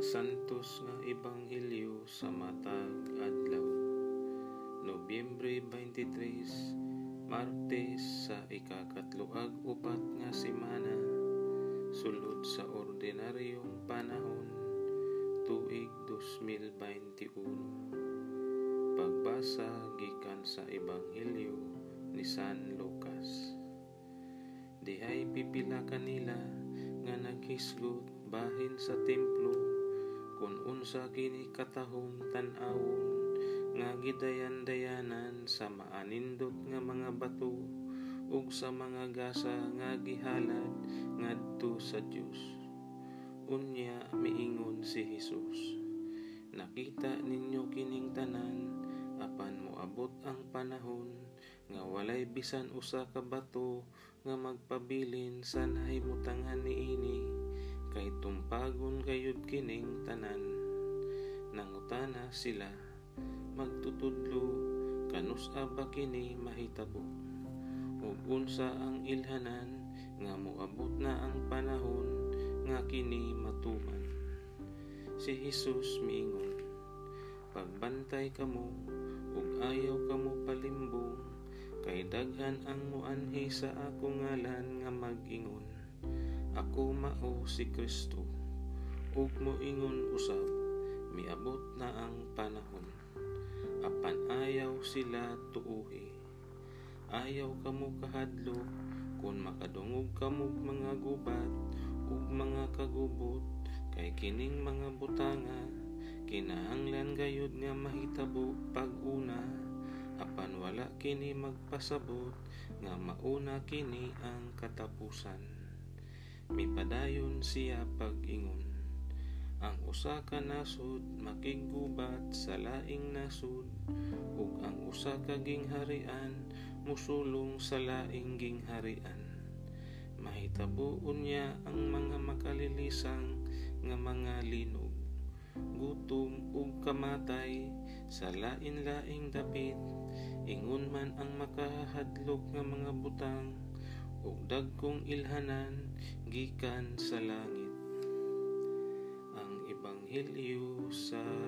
Santos nga Ebanghelyo sa matag adlaw. Nobyembre 23, Martes sa ikakatluag upat nga semana sulod sa ordinaryong panahon tuig 2021. Pagbasa gikan sa Ebanghelyo ni San Lucas. Dihay pipila kanila nga naghisgot bahin sa templo unsa kini katahong tan-awon nga gidayan-dayanan sa maanindot nga mga bato ug sa mga gasa nga gihalad ngadto sa Dios. Unya miingon si Hesus. Nakita ninyo kining tanan apan moabot ang panahon nga walay bisan usa ka bato nga magpabilin sa nahimutangan niini kay tumpagon kayod kining tanan nangutana sila magtutudlo kanus ba kini mahitabo. Ug unsa ang ilhanan nga moabot na ang panahon nga kini matuman. Si Hesus miingon pagbantay kamo ug ayaw kamo palimbong kay daghan ang muanhi sa ako ngalan nga mag-ingon. Ako mao si Kristo ug moingon usab miabot na ang panahon apan ayaw sila tuuhi. Ayaw kamo kahadlok kung makadungog kamo mga gubat ug mga kagubot kay kining mga butanga kinahanglan gayud nga mahitabo pag-una. Apan wala kini magpasabot nga mauna kini ang katapusan. Mipadayon siya pag-ingon. Ang usa ka nasod makigubat sa laing nasod. Ug ang usa ka gingharian musulong sa laing gingharian. Mahitabo unya ang mga makalilisang nga mga linog. Gutom ug kamatay sa lain-laing dapit. Ingon man ang makahadlok nga mga butang ug dagkong ilhanan gikan sa langit ang ebanghelyo sa Ginoo